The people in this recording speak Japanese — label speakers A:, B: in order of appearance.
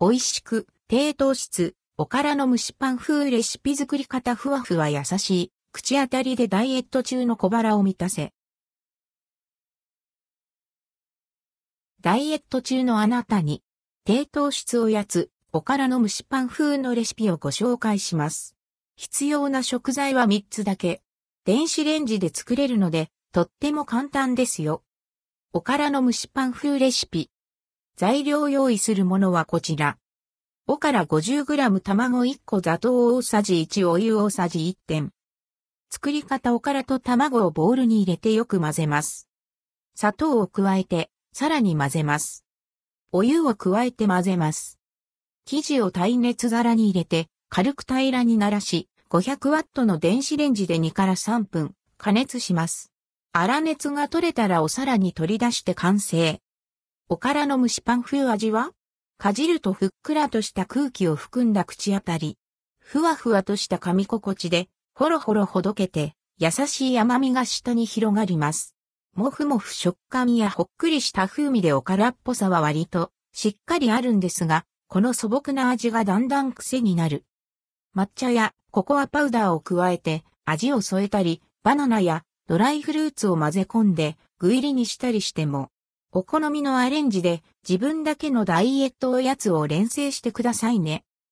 A: 美味しく、低糖質、おからの蒸しパン風レシピ作り方ふわふわ優しい、口当たりでダイエット中の小腹を満たせ。ダイエット中のあなたに、低糖質おやつ、おからの蒸しパン風のレシピをご紹介します。必要な食材は3つだけ。電子レンジで作れるので、とっても簡単ですよ。おからの蒸しパン風レシピ。材料用意するものはこちら。おから 50g 卵1個砂糖大さじ1お湯大さじ1点。作り方おからと卵をボウルに入れてよく混ぜます。砂糖を加えて、さらに混ぜます。お湯を加えて混ぜます。生地を耐熱皿に入れて、軽く平らにならし、500ワットの電子レンジで2から3分加熱します。粗熱が取れたらお皿に取り出して完成。おからの蒸しパン風味はかじるとふっくらとした空気を含んだ口当たり。ふわふわとした噛み心地で、ほろほろほどけて、優しい甘みが下に広がります。もふもふ食感やほっくりした風味でおからっぽさは割としっかりあるんですが、この素朴な味がだんだん癖になる。抹茶やココアパウダーを加えて味を添えたり、バナナやドライフルーツを混ぜ込んで具入りにしたりしてもお好みのアレンジで自分だけのダイエットおやつを連成してくださいね。